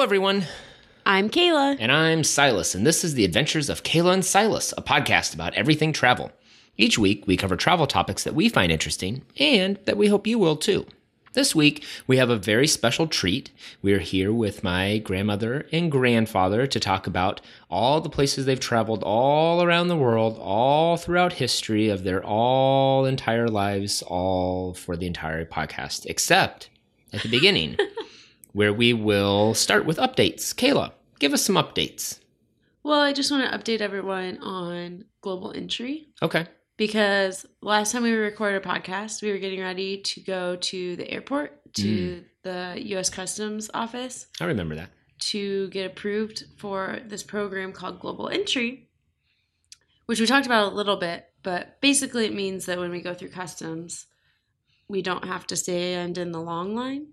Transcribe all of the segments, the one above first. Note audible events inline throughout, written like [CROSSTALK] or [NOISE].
Hello, everyone. I'm Kayla. And I'm Silas, and this is The Adventures of Kayla and Silas, a podcast about everything travel. Each week, we cover travel topics that we find interesting and that we hope you will too. This week, we have a very special treat. We're here with my grandmother and grandfather to talk about all the places they've traveled all around the world, all throughout history of their all entire lives, all for the entire podcast, except at the beginning, [LAUGHS] where we will start with updates. Kayla, give us some updates. Well, I just want to update everyone on global entry Okay. because last time we recorded a podcast, we were getting ready to go to the airport to hmm. the US Customs office I remember that. to get approved for this program called Global Entry, which we talked about a little bit, but basically it means that when we go through customs, we don't have to stand in the long line.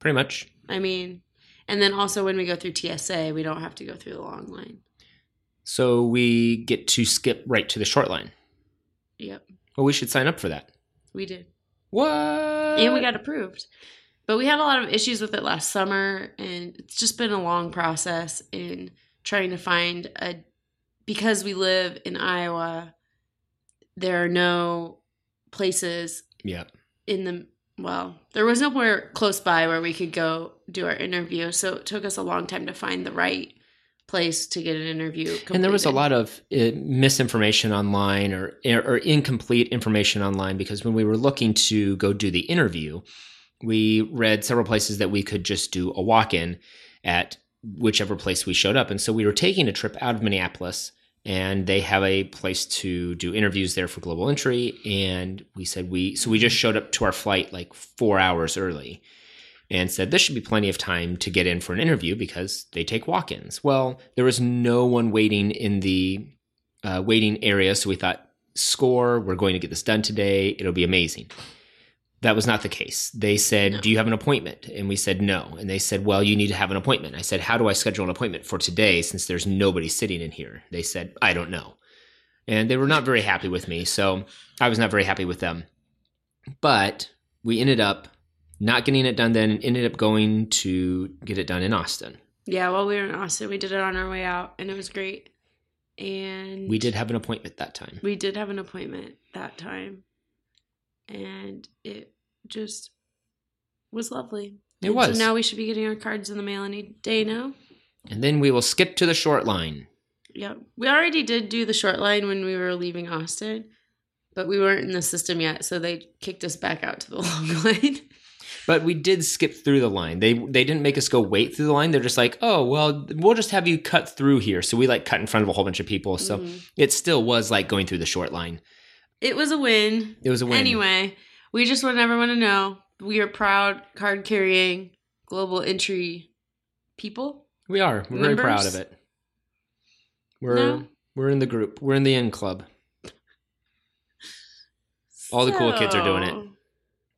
Pretty much. I mean, and then also when we go through TSA, we don't have to go through the long line. So we get to skip right to the short line. Yep, Well, we should sign up for that. we did. What? and we got approved. But we had a lot of issues with it last summer, and it's just been a long process in trying to find a. Because we live in Iowa, there are no places Yeah. in the. Well, there was nowhere close by where we could go do our interview, so it took us a long time to find the right place to get an interview. And there was a lot of uh, misinformation online or, or incomplete information online because when we were looking to go do the interview, we read several places that we could just do a walk in at whichever place we showed up. And so we were taking a trip out of Minneapolis and they have a place to do interviews there for global entry. And we said we, so we just showed up to our flight like four hours early and said this should be plenty of time to get in for an interview because they take walk-ins. Well, there was no one waiting in the uh, waiting area, so we thought, score, we're going to get this done today. It'll be amazing. That was not the case. They said, No. "Do you have an appointment?" And we said, "No." And they said, "Well, you need to have an appointment." I said, "How do I schedule an appointment for today since there's nobody sitting in here?" They said, "I don't know." And they were not very happy with me, so I was not very happy with them. But we ended up not getting it done then and ended up going to get it done in Austin. Yeah, while we were in Austin, we did it on our way out, and it was great. And We did have an appointment that time. We did have an appointment that time, and it just was lovely. It And was. So now we should be getting our cards in the mail any day now. And then we will skip to the short line. Yeah, We already did do the short line when we were leaving Austin, but we weren't in the system yet, so they kicked us back out to the [LAUGHS] long line. But we did skip through the line. They they didn't make us go wait through the line. They're just like, "Oh, well, we'll just have you cut through here." So we like cut in front of a whole bunch of people. So Mhm. it still was like going through the short line. It was a win. It was a win. Anyway, we just want everyone to know we are proud card carrying global entry people. we are. We're very proud of it. We're No? we're in the group. We're in the in club. All the cool kids are doing it.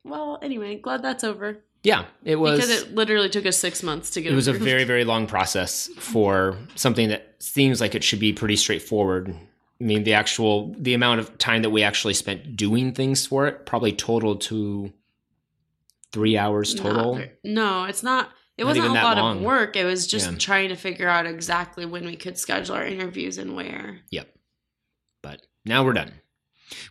Well, anyway, glad that's over. Yeah, it was because it literally took us six months to get it was a very very long process for something that seems like it should be pretty straightforward i mean the actual the amount of time that we actually spent doing things for it probably totaled to three hours total ver- no, it's not. It Not wasn't a lot long. of work. It was just Yeah. trying to figure out exactly when we could schedule our interviews and where. Yep. But now we're done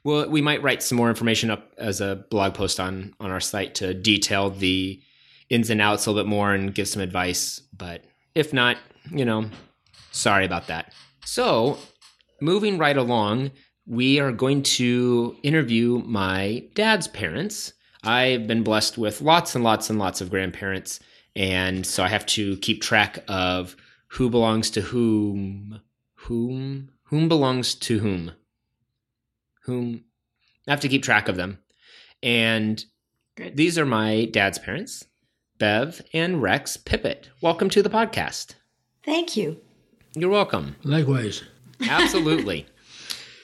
well we might write some more information up as a blog post on on our site to detail the ins and outs a little bit more and give some advice but if not you know sorry about that so moving right along we are going to interview my dad's parents i've been blessed with lots and lots and lots of grandparents and so i have to keep track of who belongs to whom whom whom belongs to whom whom i have to keep track of them and Good. these are my dad's parents bev and rex pippett welcome to the podcast Thank you. you're welcome Likewise. Absolutely.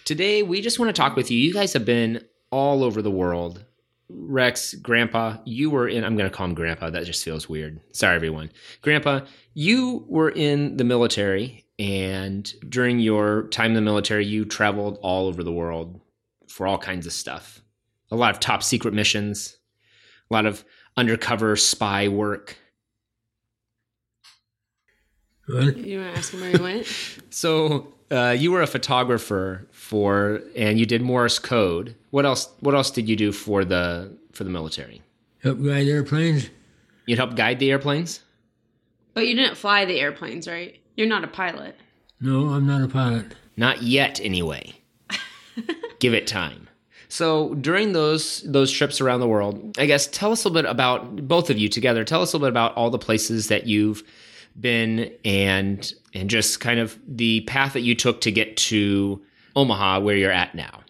Today we just want to talk with you. You guys have been all over the world. Rex grandpa you were in i'm going to call him grandpa that just feels weird. Sorry everyone. Grandpa you were in the military and during your time in the military you traveled all over the world for all kinds of stuff. A lot of top secret missions a lot of undercover spy work. What? You want to ask him where he went? [LAUGHS] So uh, you were a photographer for, and you did Morse code. What else? What else did you do for the for the military? Help guide airplanes? You'd help guide the airplanes. But you didn't fly the airplanes, right? You're not a pilot. No, I'm not a pilot. Not yet, anyway. [LAUGHS] Give it time. So during those those trips around the world, I guess tell us a little bit about both of you together. Tell us a little bit about all the places that you've been and and just kind of the path that you took to get to Omaha, where you're at now.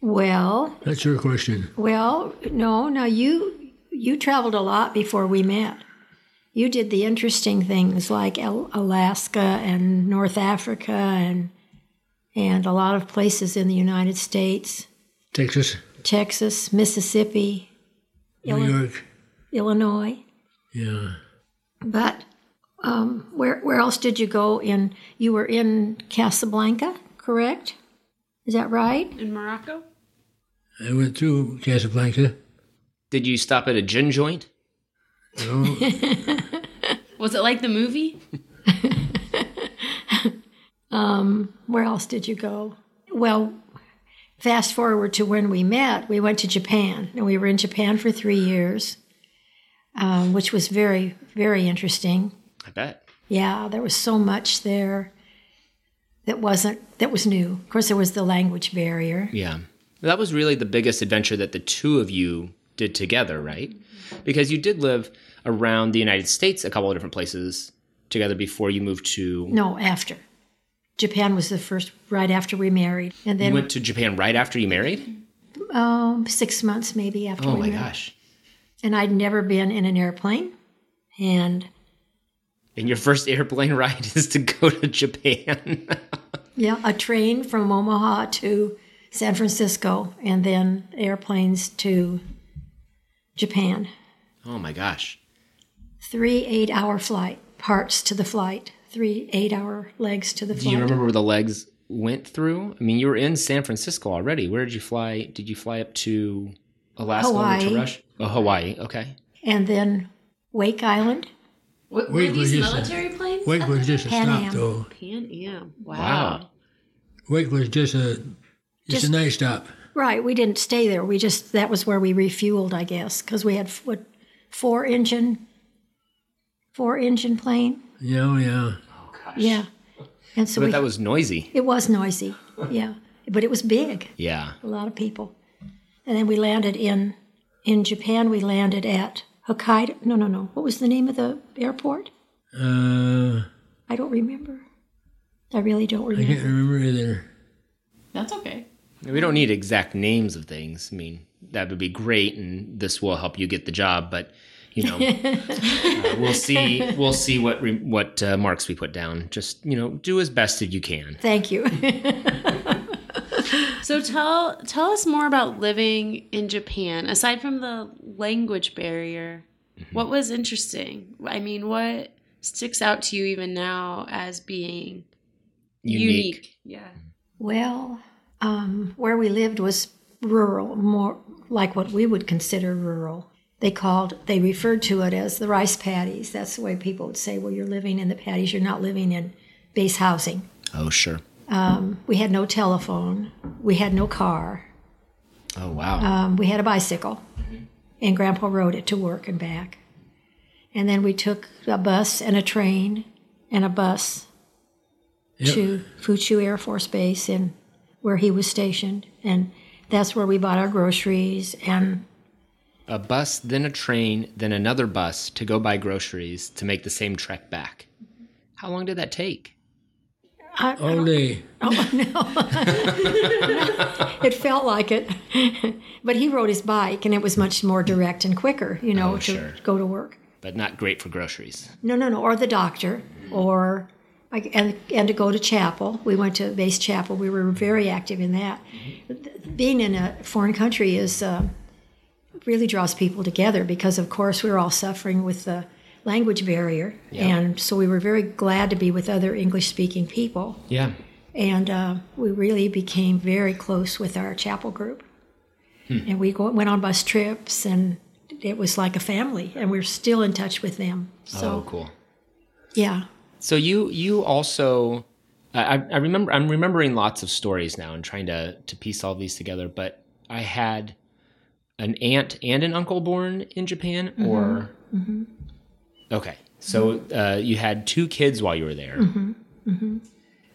Well, That's your question. well, no. Now you you traveled a lot before we met. You did the interesting things like Alaska and North Africa and and a lot of places in the United States, Texas, Texas, Mississippi, New Illi- York. Illinois. Yeah. But um, where where else did you go? In you were in Casablanca, correct? Is that right? In Morocco? I went through Casablanca. Did you stop at a gin joint? No, [LAUGHS] Was it like the movie? [LAUGHS] Where else did you go? Well, fast forward to when we met, we went to Japan, and we were in Japan for three years, um, which was very, very interesting. I bet. Yeah, there was so much there that wasn't that was new. Of course, there was the language barrier. Yeah. That was really the biggest adventure that the two of you did together, right? Because you did live around the United States a couple of different places together before you moved to No, after Japan was the first, right after we married, and You then went to Japan right after you married? um, six months maybe after Oh my married. gosh. And I'd never been in an airplane, and And your first airplane [LAUGHS] ride is to go to Japan. [LAUGHS] Yeah, a train from Omaha to San Francisco, and then airplanes to Japan. oh my gosh. Three eight hour flight, parts to the flight, three eight hour legs to the flight. Do you remember where the legs went through? I mean, you were in San Francisco already. Where did you fly? Did you fly up to Alaska or Hawaii. to Rush? Oh, Hawaii. Okay. And then Wake Island, What, Wait, were these was just a- military planes? Wake was just a Pan stop, Am. though. Pan Am. Wow. Wow. Wake was just a just, Just- a nice stop. right? We didn't stay there. We just that was where we refueled, I guess, because we had what four engine, four engine plane. Yeah, oh, yeah. Oh gosh. Yeah, and so But we, that was noisy. it was noisy. Yeah, but it was big. Yeah. a lot of people. And then we landed in in Japan. We landed at Hokkaido. No, no, no. What was the name of the airport? Uh, I don't remember. I really don't remember. I can't remember. remember either. That's okay. We don't need exact names of things. I mean, that would be great, and this will help you get the job. But you know, [LAUGHS] uh, we'll see. We'll see what re- what uh, marks we put down. Just you know, do as best as you can. Thank you. [LAUGHS] So tell tell us more about living in Japan. Aside from the language barrier, what was interesting? I mean, what sticks out to you even now as being unique? Yeah. well, um, where we lived was rural, more like what we would consider rural. They called, they referred to it as the rice paddies. That's the way people would say, well, you're living in the paddies, you're not living in base housing. Oh sure. We had no telephone, we had no car. Oh wow. Um, we had a bicycle, and Grandpa rode it to work and back. And then we took a bus and a train and a bus Yep. to Fuchu Air Force Base in where he was stationed, and that's where we bought our groceries. And a bus, then a train, then another bus to go buy groceries to make the same trek back. How long did that take? I, Oh no! [LAUGHS] it felt like it, but he rode his bike, and it was much more direct and quicker, you know, Oh, to sure. go to work. But not great for groceries. No, no, no. Or the doctor, or like, and and to go to chapel. We went to base chapel. We were very active in that. Being in a foreign country is uh, really draws people together because, of course, we're all suffering with the language barrier, and so we were very glad to be with other English-speaking people. Yeah. And uh, we really became very close with our chapel group. Hmm. And we go, went on bus trips, and it was like a family. And we're still in touch with them. So oh, cool. yeah. So you you also I, I remember I'm remembering lots of stories now and trying to to piece all these together. But I had an aunt and an uncle born in Japan, or mm-hmm. Mm-hmm. Okay. So uh, you had two kids while you were there,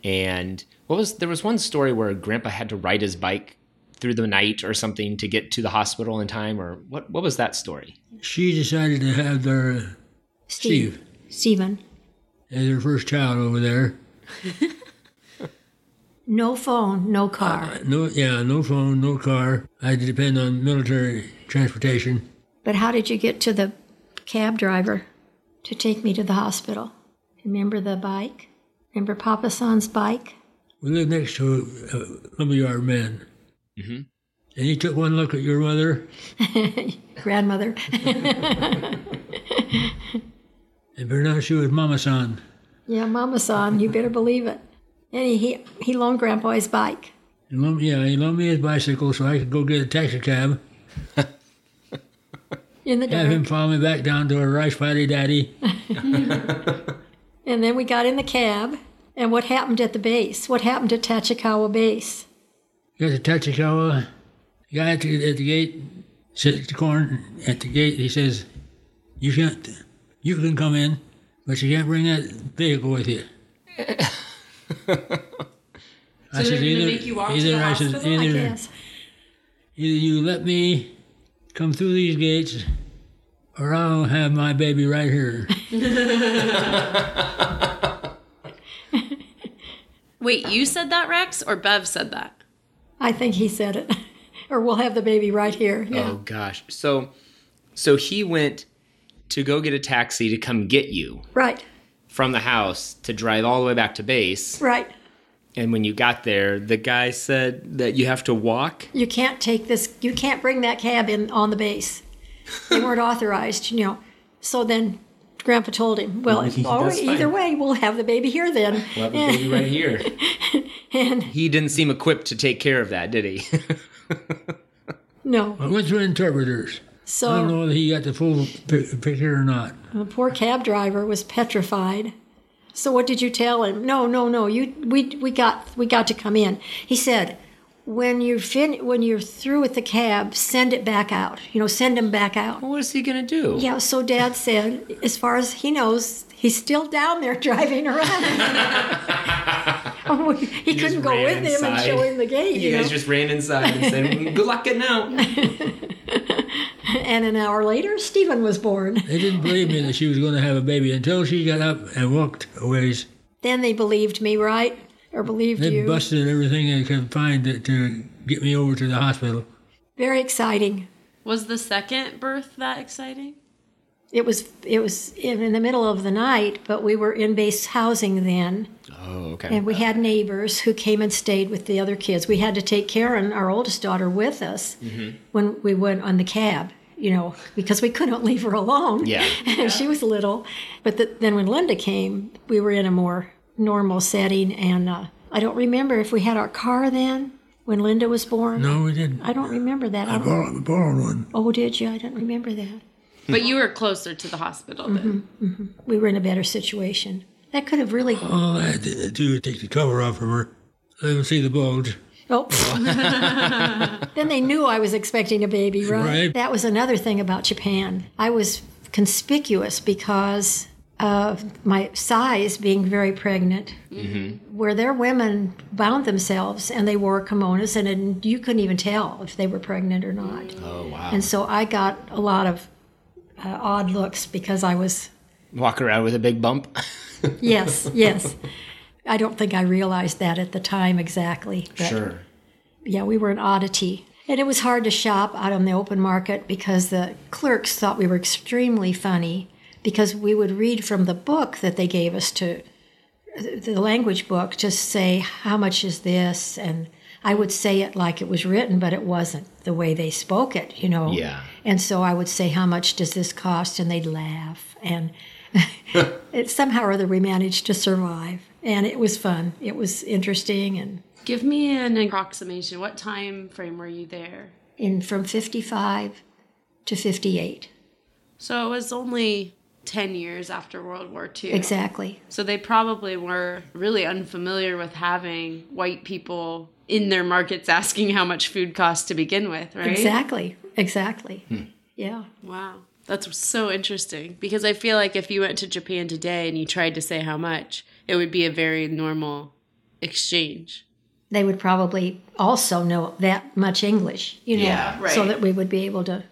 and what was there was one story where Grandpa had to ride his bike through the night or something to get to the hospital in time, or what? What was that story? She decided to have their uh, Steve. Steve Stephen. as her first child over there. [LAUGHS] No phone, no car. No, yeah, no phone, no car. I had to depend on military transportation. But how did you get to the cab driver to take me to the hospital? Remember the bike? Remember Papa San's bike? We lived next to a lumberyard man. Mm-hmm. And he took one look at your mother, [LAUGHS] Grandmother. [LAUGHS] and pronounced you as Mama San. yeah, Mama San, you better believe it. And he, he, he loaned Grandpa his bike. He loaned, yeah, he loaned me his bicycle so I could go get a taxi cab, [LAUGHS] in the have him follow me back down to a rice paddy daddy. [LAUGHS] And then we got in the cab. And what happened at the base? What happened at Tachikawa base? Got to Tachikawa. The guy at the, at the gate sits at the corner at the gate. He says, "You can't. You can come in, but you can't bring that vehicle with you." [LAUGHS] I So they're gonna make you walk to either the I said, hospital, I either, guess. either you let me come through these gates, or I'll have my baby right here. [LAUGHS] Wait, you said that, Rex, or Bev said that? I think he said it. [LAUGHS] or we'll have the baby right here. Yeah. Oh gosh. So so he went to go get a taxi to come get you Right, from the house to drive all the way back to base. right. And when you got there, the guy said that you have to walk. You can't take this, you can't bring that cab in on the base. They [LAUGHS] weren't authorized, you know. So then Grandpa told him, well, That's either way, we'll have the baby here then. We'll have the baby right here. [LAUGHS] And He didn't seem equipped to take care of that, did he? [LAUGHS] no. I went through interpreters. So I don't know whether he got the full picture or not. the poor cab driver was petrified. So what did you tell him? No, no, no. You we we got we got to come in. He said, when you're fin- when you're through with the cab, send it back out. You know, send him back out. what is he gonna do? Yeah, so Dad said, as far as he knows, he's still down there [LAUGHS] driving around. [LAUGHS] Oh, he couldn't go with him and show him the gate. You You guys know? just ran inside and said, "Good luck getting out." [LAUGHS] [LAUGHS] And an hour later, Stephen was born. They didn't [LAUGHS] believe me that she was going to have a baby until she got up and walked a ways. Then they believed me, right? Or believed They you. busted everything they could find to, to get me over to the hospital. Very exciting. Was the second birth that exciting? It was it was in, in the middle of the night, but we were in base housing then, Oh, okay. and we had neighbors who came and stayed with the other kids. We had to take Karen, our oldest daughter, with us mm-hmm. when we went on the cab. You know, because we couldn't [LAUGHS] leave her alone. Yeah. [LAUGHS] she was little. But the, then when Linda came, we were in a more normal setting, and uh, I don't remember if we had our car then when Linda was born. No, we didn't. I don't remember that. I I don't, borrowed, borrowed one. oh, did you? I don't remember that. But you were closer to the hospital then. We were in a better situation. That could have really. All I had to do was take the cover off of her. Let them see the bulge. Oh. [LAUGHS] then they knew I was expecting a baby, right? Right. That was another thing about Japan. I was conspicuous because of my size being very pregnant. Where their women bound themselves and they wore kimonos, and, and you couldn't even tell if they were pregnant or not. oh wow. And so I got a lot of uh, odd looks because I was Walk around with a big bump. [LAUGHS] yes, yes. I don't think I realized that at the time exactly. Sure. yeah, we were an oddity. And it was hard to shop out on the open market because the clerks thought we were extremely funny because we would read from the book that they gave us to the language book to say how much is this and I would say it like it was written but it wasn't the way they spoke it, you know. Yeah. And so I would say how much does this cost and they'd laugh and [LAUGHS] it somehow or other we managed to survive and it was fun. It was interesting and Give me an approximation. What time frame were you there? in from 55 to 58. So it was only 10 years after World War II. Exactly. So they probably were really unfamiliar with having white people in their markets asking how much food costs to begin with, right? Exactly. Exactly. Hmm. Yeah. Wow. That's so interesting because I feel like if you went to Japan today and you tried to say how much, it would be a very normal exchange. They would probably also know that much English, you know, Yeah. so that we would be able to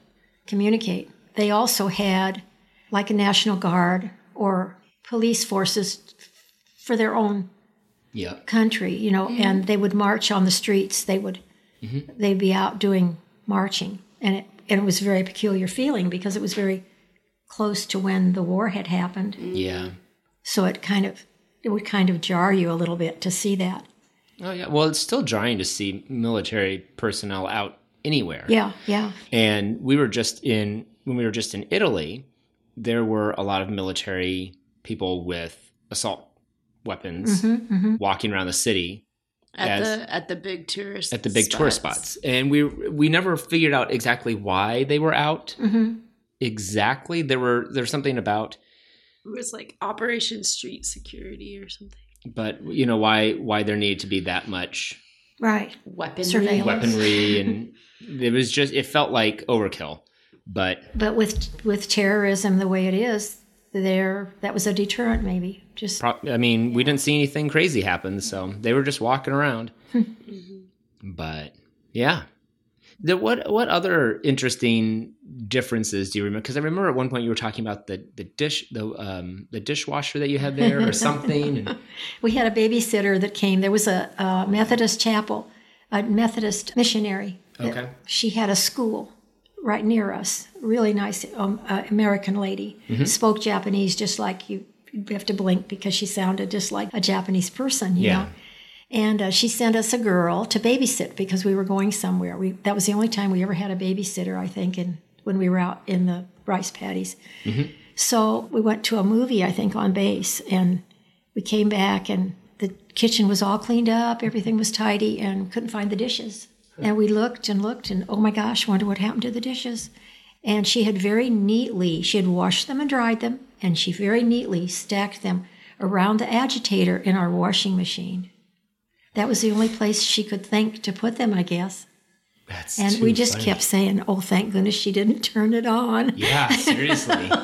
communicate. They also had like a National Guard or police forces for their own Yep. country, you know, and they would march on the streets. They would mm-hmm. they'd be out doing marching, and it and it was a very peculiar feeling because it was very close to when the war had happened. Yeah. So it kind of it would kind of jar you a little bit to see that. Oh yeah. Well, it's still jarring to see military personnel out anywhere. Yeah, yeah, And we were just in when we were just in Italy, there were a lot of military people with assault weapons Mm-hmm, walking around the city At As- the at the big tourist at the big tourist spots. And we we never figured out exactly why they were out. Mm-hmm. Exactly. There were there's something about It was like Operation Street Security or something. but you know why why there needed to be that much right. Weapon Surveillance. weaponry [LAUGHS] and it was just it felt like overkill. But But with with terrorism the way it is, there that was a deterrent maybe. Just Pro- I mean, we didn't see anything crazy happen, so they were just walking around. [LAUGHS] but yeah, the, what what other interesting differences do you remember? Because I remember at one point you were talking about the the dish the um the dishwasher that you had there or something. And, [LAUGHS] we had a babysitter that came. There was a, a Methodist chapel, a Methodist missionary. Okay. She had a school right near us. Really nice um, uh, American lady. Spoke Japanese just like you. You have to blink because she sounded just like a Japanese person. You Yeah. know. And uh, she sent us a girl to babysit because we were going somewhere. We that was the only time we ever had a babysitter, I think, in when we were out in the rice paddies. So we went to a movie, I think, on base, and we came back, and the kitchen was all cleaned up, everything was tidy, and couldn't find the dishes. And we looked and looked, and oh my gosh, wonder what happened to the dishes. And she had very neatly, she had washed them and dried them, and she very neatly stacked them around the agitator in our washing machine. That was the only place she could think to put them, I guess. That's And too we just funny. kept saying, oh, thank goodness she didn't turn it on. Yeah, seriously. [LAUGHS]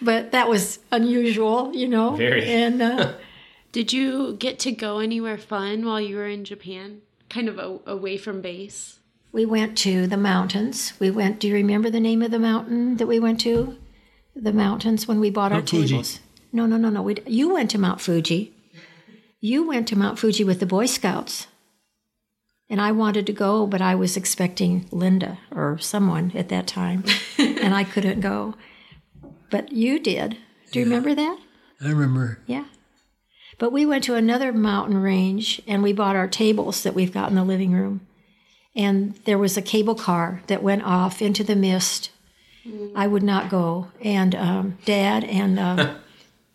But that was unusual, you know? Very. And uh, [LAUGHS] Did you get to go anywhere fun while you were in Japan? Kind of a, away from base? we went to the mountains. We went, do you remember the name of the mountain that we went to? The mountains when we bought our Mount Fuji. tables. No, no, no, no. We, you went to Mount Fuji. You went to Mount Fuji with the Boy Scouts. And I wanted to go, but I was expecting Linda or someone at that time, [LAUGHS] and I couldn't go. But you did. Do you remember that? I remember. Yeah. But we went to another mountain range and we bought our tables that we've got in the living room. And there was a cable car that went off into the mist. I would not go. And um, Dad and um, [LAUGHS]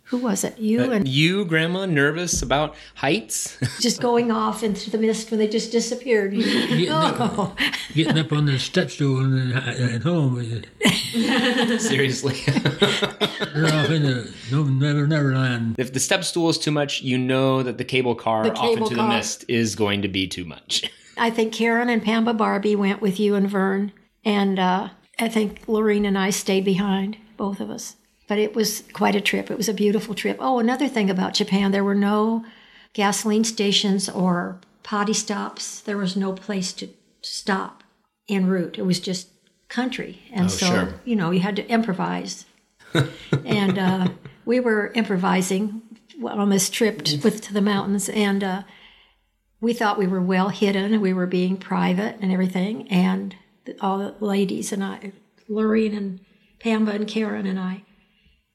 who was it? You and you, Grandma, nervous about heights? [LAUGHS] just going off into the mist when they just disappeared. Getting, up, [LAUGHS] Oh, [LAUGHS] getting up on the step stool and, uh, at home. Seriously, They're seriously. off in the no, never, never land. if the step stool is too much, you know that the cable car The off cable into the mist is going to be too much. I think Karen and Pamba Barbie went with you and Vern. And uh, I think Lorene and I stayed behind, both of us. But it was quite a trip. It was a beautiful trip. Oh, another thing about Japan, there were no gasoline stations or potty stops. There was no place to stop en route. It was just country. And Oh, so, sure. you know, you had to improvise. [LAUGHS] and uh, we were improvising on this trip to, with, to the mountains. And uh, we thought we were well hidden and we were being private and everything. And all the ladies and I, Lorraine and Pamba and Karen and I.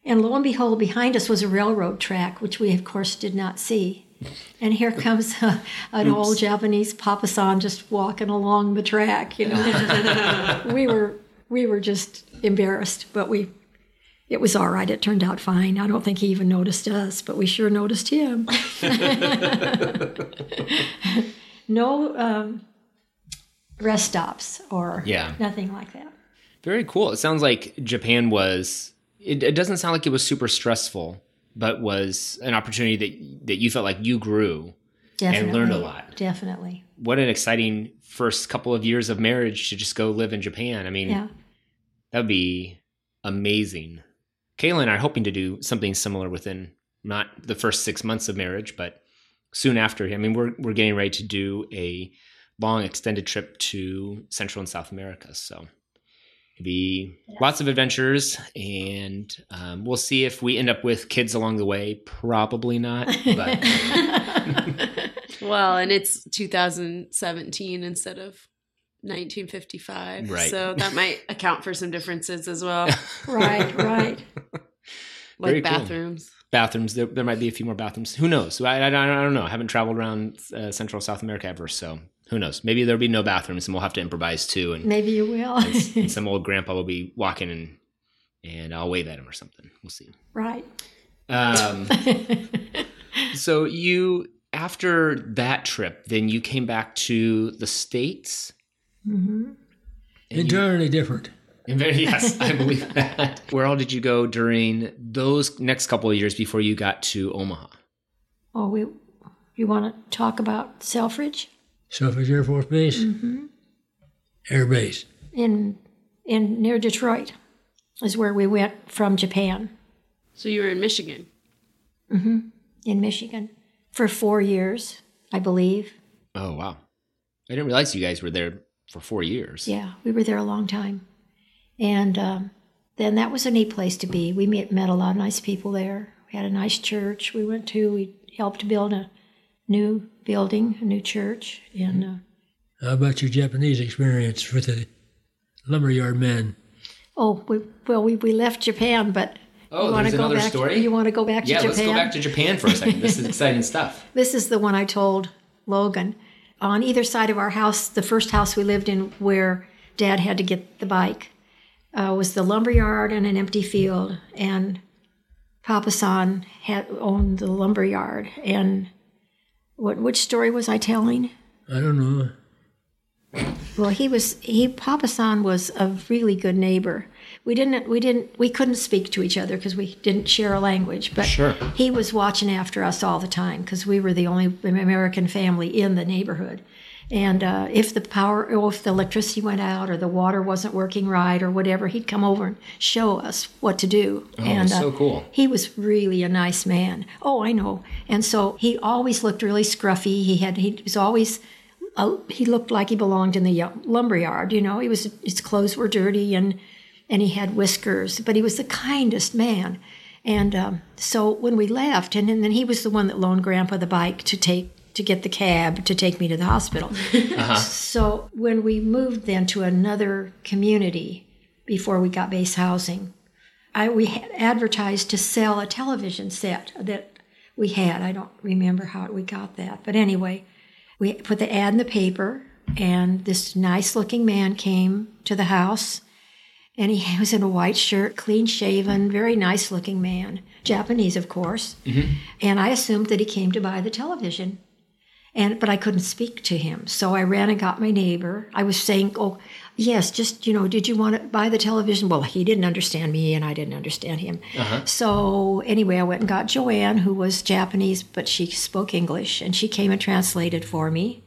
And lo and behold, behind us was a railroad track, which we, of course, did not see. And here comes uh, an old Japanese papasan just walking along the track. You know, [LAUGHS] we were we were just embarrassed, but we it was all right. It turned out fine. I don't think he even noticed us, but we sure noticed him. [LAUGHS] no um, rest stops or Yeah. nothing like that. Very cool. It sounds like Japan was it, it doesn't sound like it was super stressful, but was an opportunity that that you felt like you grew Definitely. and learned a lot. Definitely. What an exciting first couple of years of marriage to just go live in Japan. I mean, Yeah. that would be amazing. Kayla and I are hoping to do something similar within not the first six months of marriage, but soon after. I mean, we're we're getting ready to do a long extended trip to Central and South America, so it'll be lots of adventures, and um, we'll see if we end up with kids along the way. Probably not, but [LAUGHS] Well, and it's 2017 instead of 1955. Right. So that might account for some differences as well, [LAUGHS] right, right. Very like cool. bathrooms. bathrooms. There, there might be a few more bathrooms. Who knows? I, I, I don't know. I haven't traveled around uh, Central South America ever, so who knows? Maybe there'll be no bathrooms, and we'll have to improvise too. And, Maybe you will. [LAUGHS] and some old grandpa will be walking, and and I'll wave at him or something. We'll see. right. Um, [LAUGHS] so you after that trip, then you came back to the states. hmm and you- Entirely different. and very, yes, I believe that. [LAUGHS] Where all did you go during those next couple of years before you got to Omaha? Oh, we. You want to talk about Selfridge Selfridge Air Force Base, Mm-hmm. Air Base. in in near Detroit is where we went from Japan So you were in Michigan. Mm-hmm. In Michigan for four years, I believe. Oh wow, I didn't realize you guys were there for four years. Yeah, we were there a long time, and um, then that was a neat place to be. We met met a lot of nice people there. We had a nice church. We went to. We helped build a new building, a new church, and. Uh, How about your Japanese experience with the lumberyard men? Oh, we, well, we, we left Japan, but Oh, you there's go another back, story? You want to go back to Yeah, let's go back to Japan for a second. This is [LAUGHS] exciting stuff. This is the one I told Logan. On either side of our house, the first house we lived in where Dad had to get the bike uh, was the lumberyard and an empty field, and Papa San had owned the lumberyard. And what which story was I telling? I don't know. Well, he was he Papa San was a really good neighbor. We didn't we didn't we couldn't speak to each other because we didn't share a language, but Sure. he was watching after us all the time because we were the only American family in the neighborhood. And uh, if the power, or if the electricity went out, or the water wasn't working right, or whatever, he'd come over and show us what to do. Oh, and so cool. he was really a nice man. Oh, I know. And so he always looked really scruffy. He had he was always uh, he looked like he belonged in the y- lumberyard. You know, he was his clothes were dirty and and he had whiskers, but he was the kindest man. And um, so when we left, and, then he was the one that loaned Grandpa the bike to take to get the cab to take me to the hospital. [LAUGHS] Uh-huh. So when we moved then to another community before we got base housing, I we had advertised to sell a television set that we had. I don't remember how we got that, but anyway, we put the ad in the paper, and this nice-looking man came to the house, and he [LAUGHS] was in a white shirt, clean-shaven, very nice-looking man, Japanese, of course. Mm-hmm. And I assumed that he came to buy the television and but I couldn't speak to him. So I ran and got my neighbor. I was saying, "Oh, yes, just you know, did you want to buy the television?" Well, he didn't understand me, and I didn't understand him. Uh-huh. So anyway, I went and got Joanne, who was Japanese, but she spoke English, and she came and translated for me.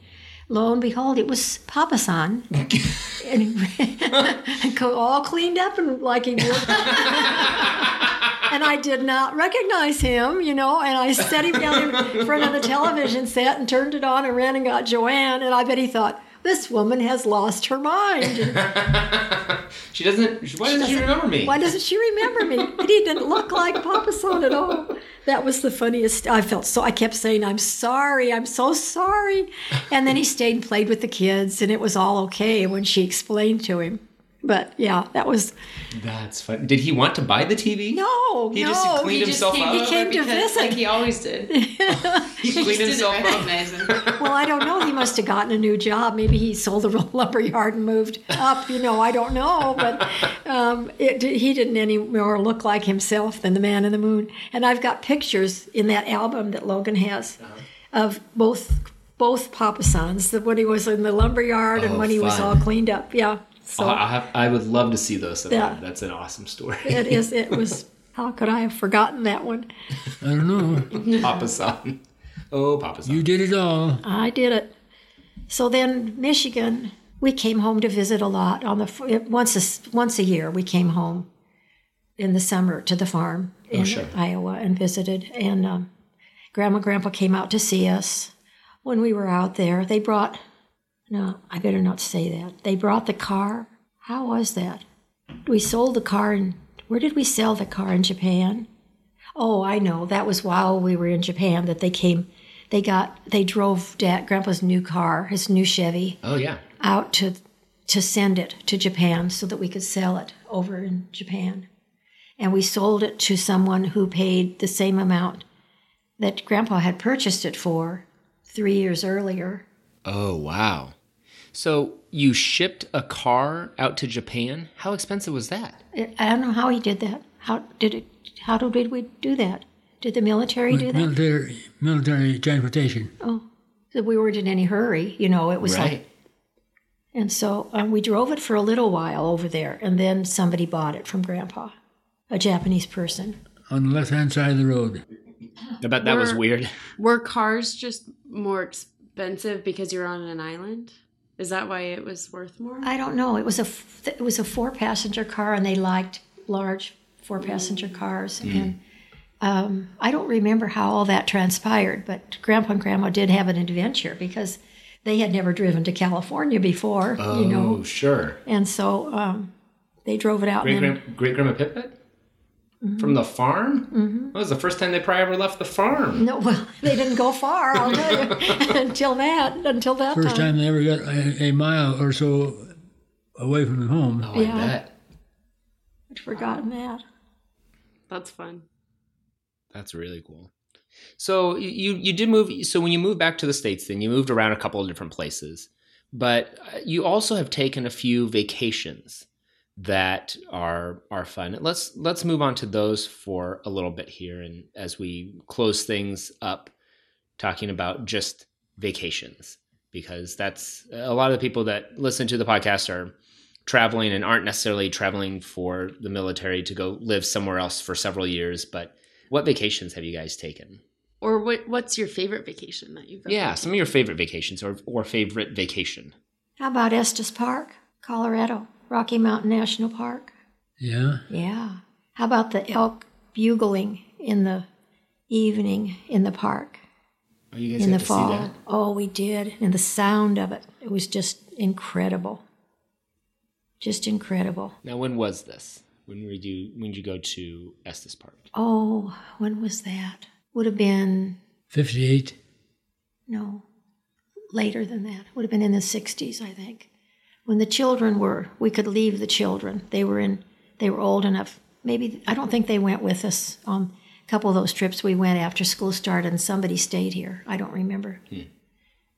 Lo and behold, it was Papa San, [LAUGHS] and [LAUGHS] all cleaned up and like he was. [LAUGHS] and I did not recognize him, you know. And I set him down in front of the television set and turned it on and ran and got Joanne. And I bet he thought, this woman has lost her mind. [LAUGHS] She doesn't. Why doesn't she remember me? Why doesn't she remember me? He didn't look like Papa San at all. That was the funniest. I felt so. I kept saying, "I'm sorry. I'm so sorry." And then he stayed and played with the kids, and it was all okay when she explained to him. But yeah, that was That's fun. Did he want to buy the TV? no, He no. just cleaned himself came up. He came to visit. like he always did. [LAUGHS] [LAUGHS] He He cleaned himself up. recognize him. [LAUGHS] Well, I don't know. He must have gotten a new job. Maybe he sold the lumber yard and moved up. You know, I don't know. But um, it, he didn't any more look like himself than the man in the moon. And I've got pictures in that album that Logan has of both both Papa Sans, the when he was in the lumber yard and Oh, when he was all cleaned up. Yeah. So I'll have, I would love to see those. sometime. Yeah. That's an awesome story. it is. It was. How could I have forgotten that one? I don't know. [LAUGHS] Papa San. Oh, Papa San. You did it all. I did it. So then, Michigan, we came home to visit a lot. On the once a, once a year, we came home in the summer to the farm in sure. Iowa and visited. And um, Grandma Grandpa came out to see us. When we were out there, they brought. No, I better not say that. They brought the car. How was that? We sold the car in. Where did we sell the car in Japan? Oh, I know. That was while we were in Japan that they came. They got. They drove Dad, Grandpa's new car, his new Chevy, oh yeah. out to to send it to Japan so that we could sell it over in Japan. And we sold it to someone who paid the same amount that Grandpa had purchased it for three years earlier. Oh wow. So you shipped a car out to Japan? How expensive was that? I I don't know how he did that. How did it? How did we do that? Did the military do that? Military, military transportation. Oh, so we weren't in any hurry. You know, it was like And so um, we drove it for a little while over there, and then somebody bought it from Grandpa, a Japanese person. On the left hand side of the road. I bet that was weird. Were cars just more expensive because you're on an island? Is that why it was worth more? I don't know. It was a f- it was a four passenger car, and they liked large four passenger cars. And um, I don't remember how all that transpired, but Grandpa and Grandma did have an adventure because they had never driven to California before, Oh, you know, sure. and so um, they drove it out. Great then, grand great grandma Pipit? From the farm? Mm-hmm. That was the first time they probably ever left the farm. no, well, they didn't go far. I'll tell you [LAUGHS] until that until that First time they ever got a, a mile or so away from home. Oh, Yeah. I bet. I'd forgotten that. That's fun. That's really cool. So you you did move. So when you moved back to the states, then you moved around a couple of different places, but uh, you also have taken a few vacations that are are fun. Let's let's move on to those for a little bit here, and as we close things up, talking about just vacations because that's a lot of the people that listen to the podcast are traveling and aren't necessarily traveling for the military to go live somewhere else for several years, but what vacations have you guys taken? Or what? What's your favorite vacation that you've? Yeah, taken? some of your favorite vacations or or favorite vacation. How about Estes Park, Colorado, Rocky Mountain National Park? Yeah. Yeah. How about the elk bugling in the evening in the park Oh, you guys in got the to fall? see that? Oh, we did. And the sound of it, it was just incredible. Just incredible. Now, when was this? When did you when did you go to Estes Park? Oh, when was that? Would have been, 58. no, later than that. Would have been in the 60s, I think. When the children were, we could leave the children. They were in, they were old enough. Maybe, I don't think they went with us on a couple of those trips we went after school started and somebody stayed here. I don't remember.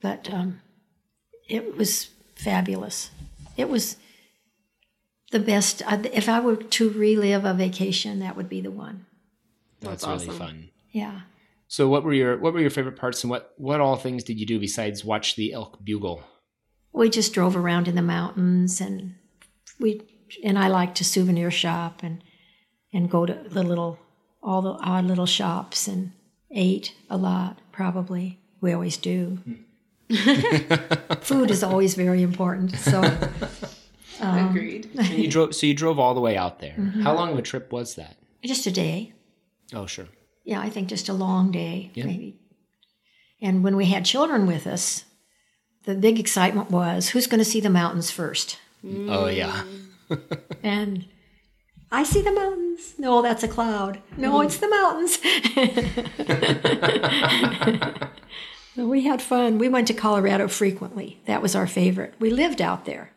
But um, it was fabulous. It was the best. If I were to relive a vacation, that would be the one. That's, That's really awesome. fun. Yeah. So, what were your what were your favorite parts, and what what all things did you do besides watch the elk bugle? We just drove around in the mountains and we and I liked to souvenir shop and and go to the little all the odd little shops and ate a lot probably we always do [LAUGHS] food is always very important so [LAUGHS] Agreed. And you drove so you drove all the way out there. Mm-hmm. How long of a trip was that? just a day Oh, sure. yeah I think just a long day Yeah. maybe and when we had children with us the big excitement was who's going to see the mountains first Oh yeah. [LAUGHS] And I see the mountains. No, that's a cloud. No, it's the mountains. So [LAUGHS] we had fun. We went to Colorado frequently. That was our favorite. We lived out there.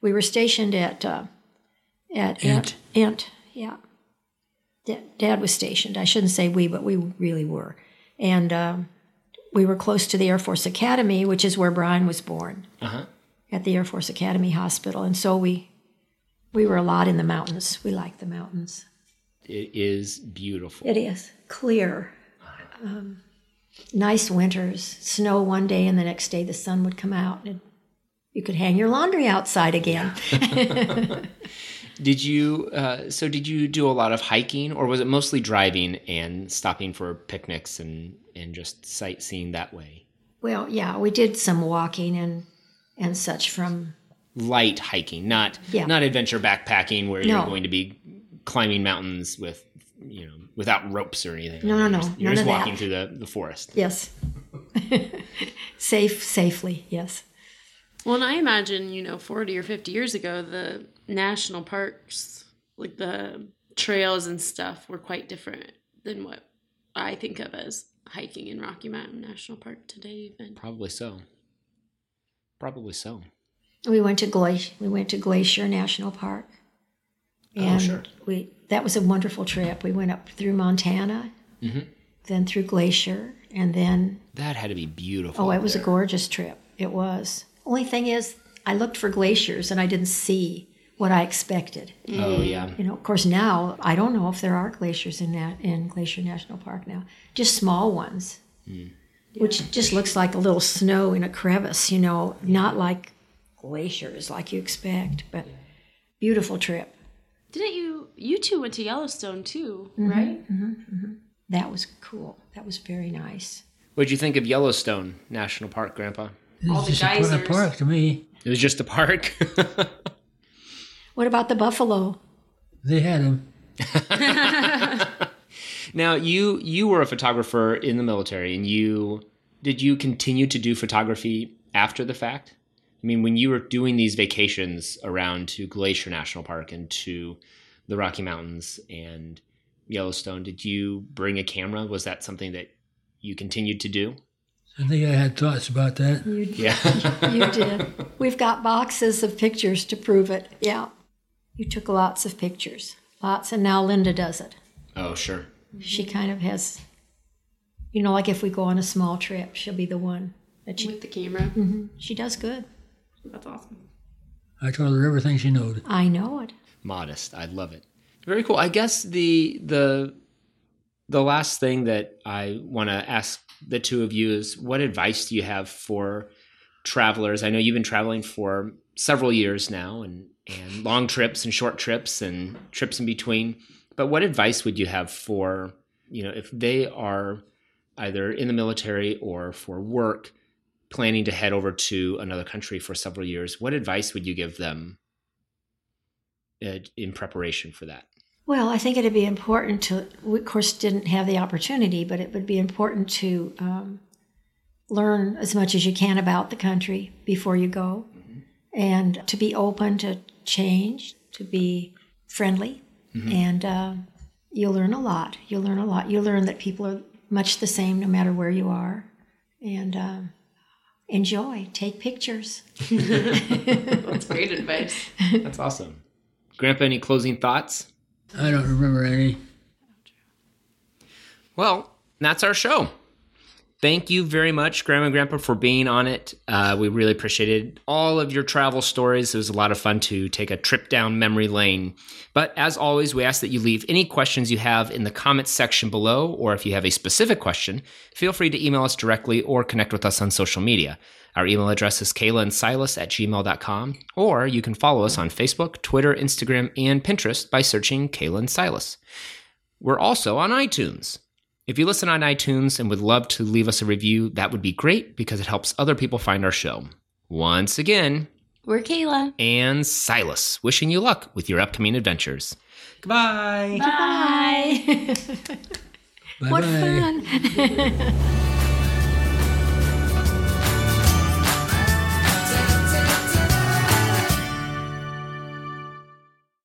We were stationed at uh, at Ent. Ent. Yeah. Da- Dad was stationed. I shouldn't say we, but we really were. And um, we were close to the Air Force Academy, which is where Brian was born Uh huh. at the Air Force Academy Hospital, and so we we were a lot in the mountains. We liked the mountains. It is beautiful. It is clear, um, nice winters, snow one day, and the next day the sun would come out. It'd You could hang your laundry outside again. [LAUGHS] [LAUGHS] Did you? Uh, so did you do a lot of hiking, or was it mostly driving and stopping for picnics and and just sightseeing that way? well, yeah, we did some walking and and such from Light hiking, not Yeah. not adventure backpacking where you're going to be climbing mountains with you know without ropes or anything. No, no, no, You're just, you're just of that. walking through the the forest. yes, [LAUGHS] safe safely. Yes. Well, and I imagine, you know, 40 or 50 years ago, the national parks, like the trails and stuff, were quite different than what I think of as hiking in Rocky Mountain National Park today, even. Probably so. Probably so. We went to Glacier. We went to Glacier National Park, and Oh, sure. we that was a wonderful trip. We went up through Montana, Mm-hmm. then through Glacier, and then That had to be beautiful. oh, it up was a gorgeous trip. It was. Only thing is, I looked for glaciers and I didn't see what I expected. Oh mm. yeah. You know, of course, now I don't know if there are glaciers in that in Glacier National Park now. Just small ones, mm. which just looks like a little snow in a crevice. You know, not like glaciers like you expect, but beautiful trip. Didn't you, you two went to Yellowstone too, Mm-hmm. right? Mm-hmm, mm-hmm. That was cool. That was very nice. What'd you think of Yellowstone National Park, Grandpa? All the It's just a part of geysers. park to me. It was just a park. [LAUGHS] What about the buffalo? They had them. [LAUGHS] now you you were a photographer in the military, and you did you continue to do photography after the fact? I mean, when you were doing these vacations around to Glacier National Park and to the Rocky Mountains and Yellowstone, did you bring a camera? Was that something that you continued to do? I think I had thoughts about that. You, Yeah. [LAUGHS] you did. We've got boxes of pictures to prove it. Yeah. You took lots of pictures. Lots. And now Linda does it. oh, sure. She kind of has, you know, like if we go on a small trip, she'll be the one that she, With the camera. Mm-hmm. she does good. That's awesome. I told her everything she knew. I know it. modest. I love it. Very cool. I guess the the the last thing that I want to ask the two of you is what advice do you have for travelers? I know you've been traveling for several years now and and long trips and short trips and trips in between. But what advice would you have for, you know, if they are either in the military or for work planning to head over to another country for several years, what advice would you give them uh, in preparation for that? Well, I think it'd be important to, we, of course, didn't have the opportunity, but it would be important to um, learn as much as you can about the country before you go and to be open to change, to be friendly. And uh, you'll learn a lot. You'll learn a lot. You'll learn that people are much the same no matter where you are. And um, enjoy, take pictures. [LAUGHS] [LAUGHS] That's great advice. That's awesome. Grandpa, any closing thoughts? I don't remember any. Well, that's our show. Thank you very much, Grandma and Grandpa, for being on it. Uh, we really appreciated all of your travel stories. It was a lot of fun to take a trip down memory lane. But as always, we ask that you leave any questions you have in the comments section below, or if you have a specific question, feel free to email us directly or connect with us on social media. Our email address is Kayla and Silas at gmail.com, or you can follow us on Facebook, Twitter, Instagram, and Pinterest by searching Kayla and Silas. We're also on iTunes. If you listen on iTunes and would love to leave us a review, that would be great because it helps other people find our show. Once again, We're Kayla. and Silas, wishing you luck with your upcoming adventures. Goodbye. Bye. [LAUGHS] What Bye-bye. fun! [LAUGHS]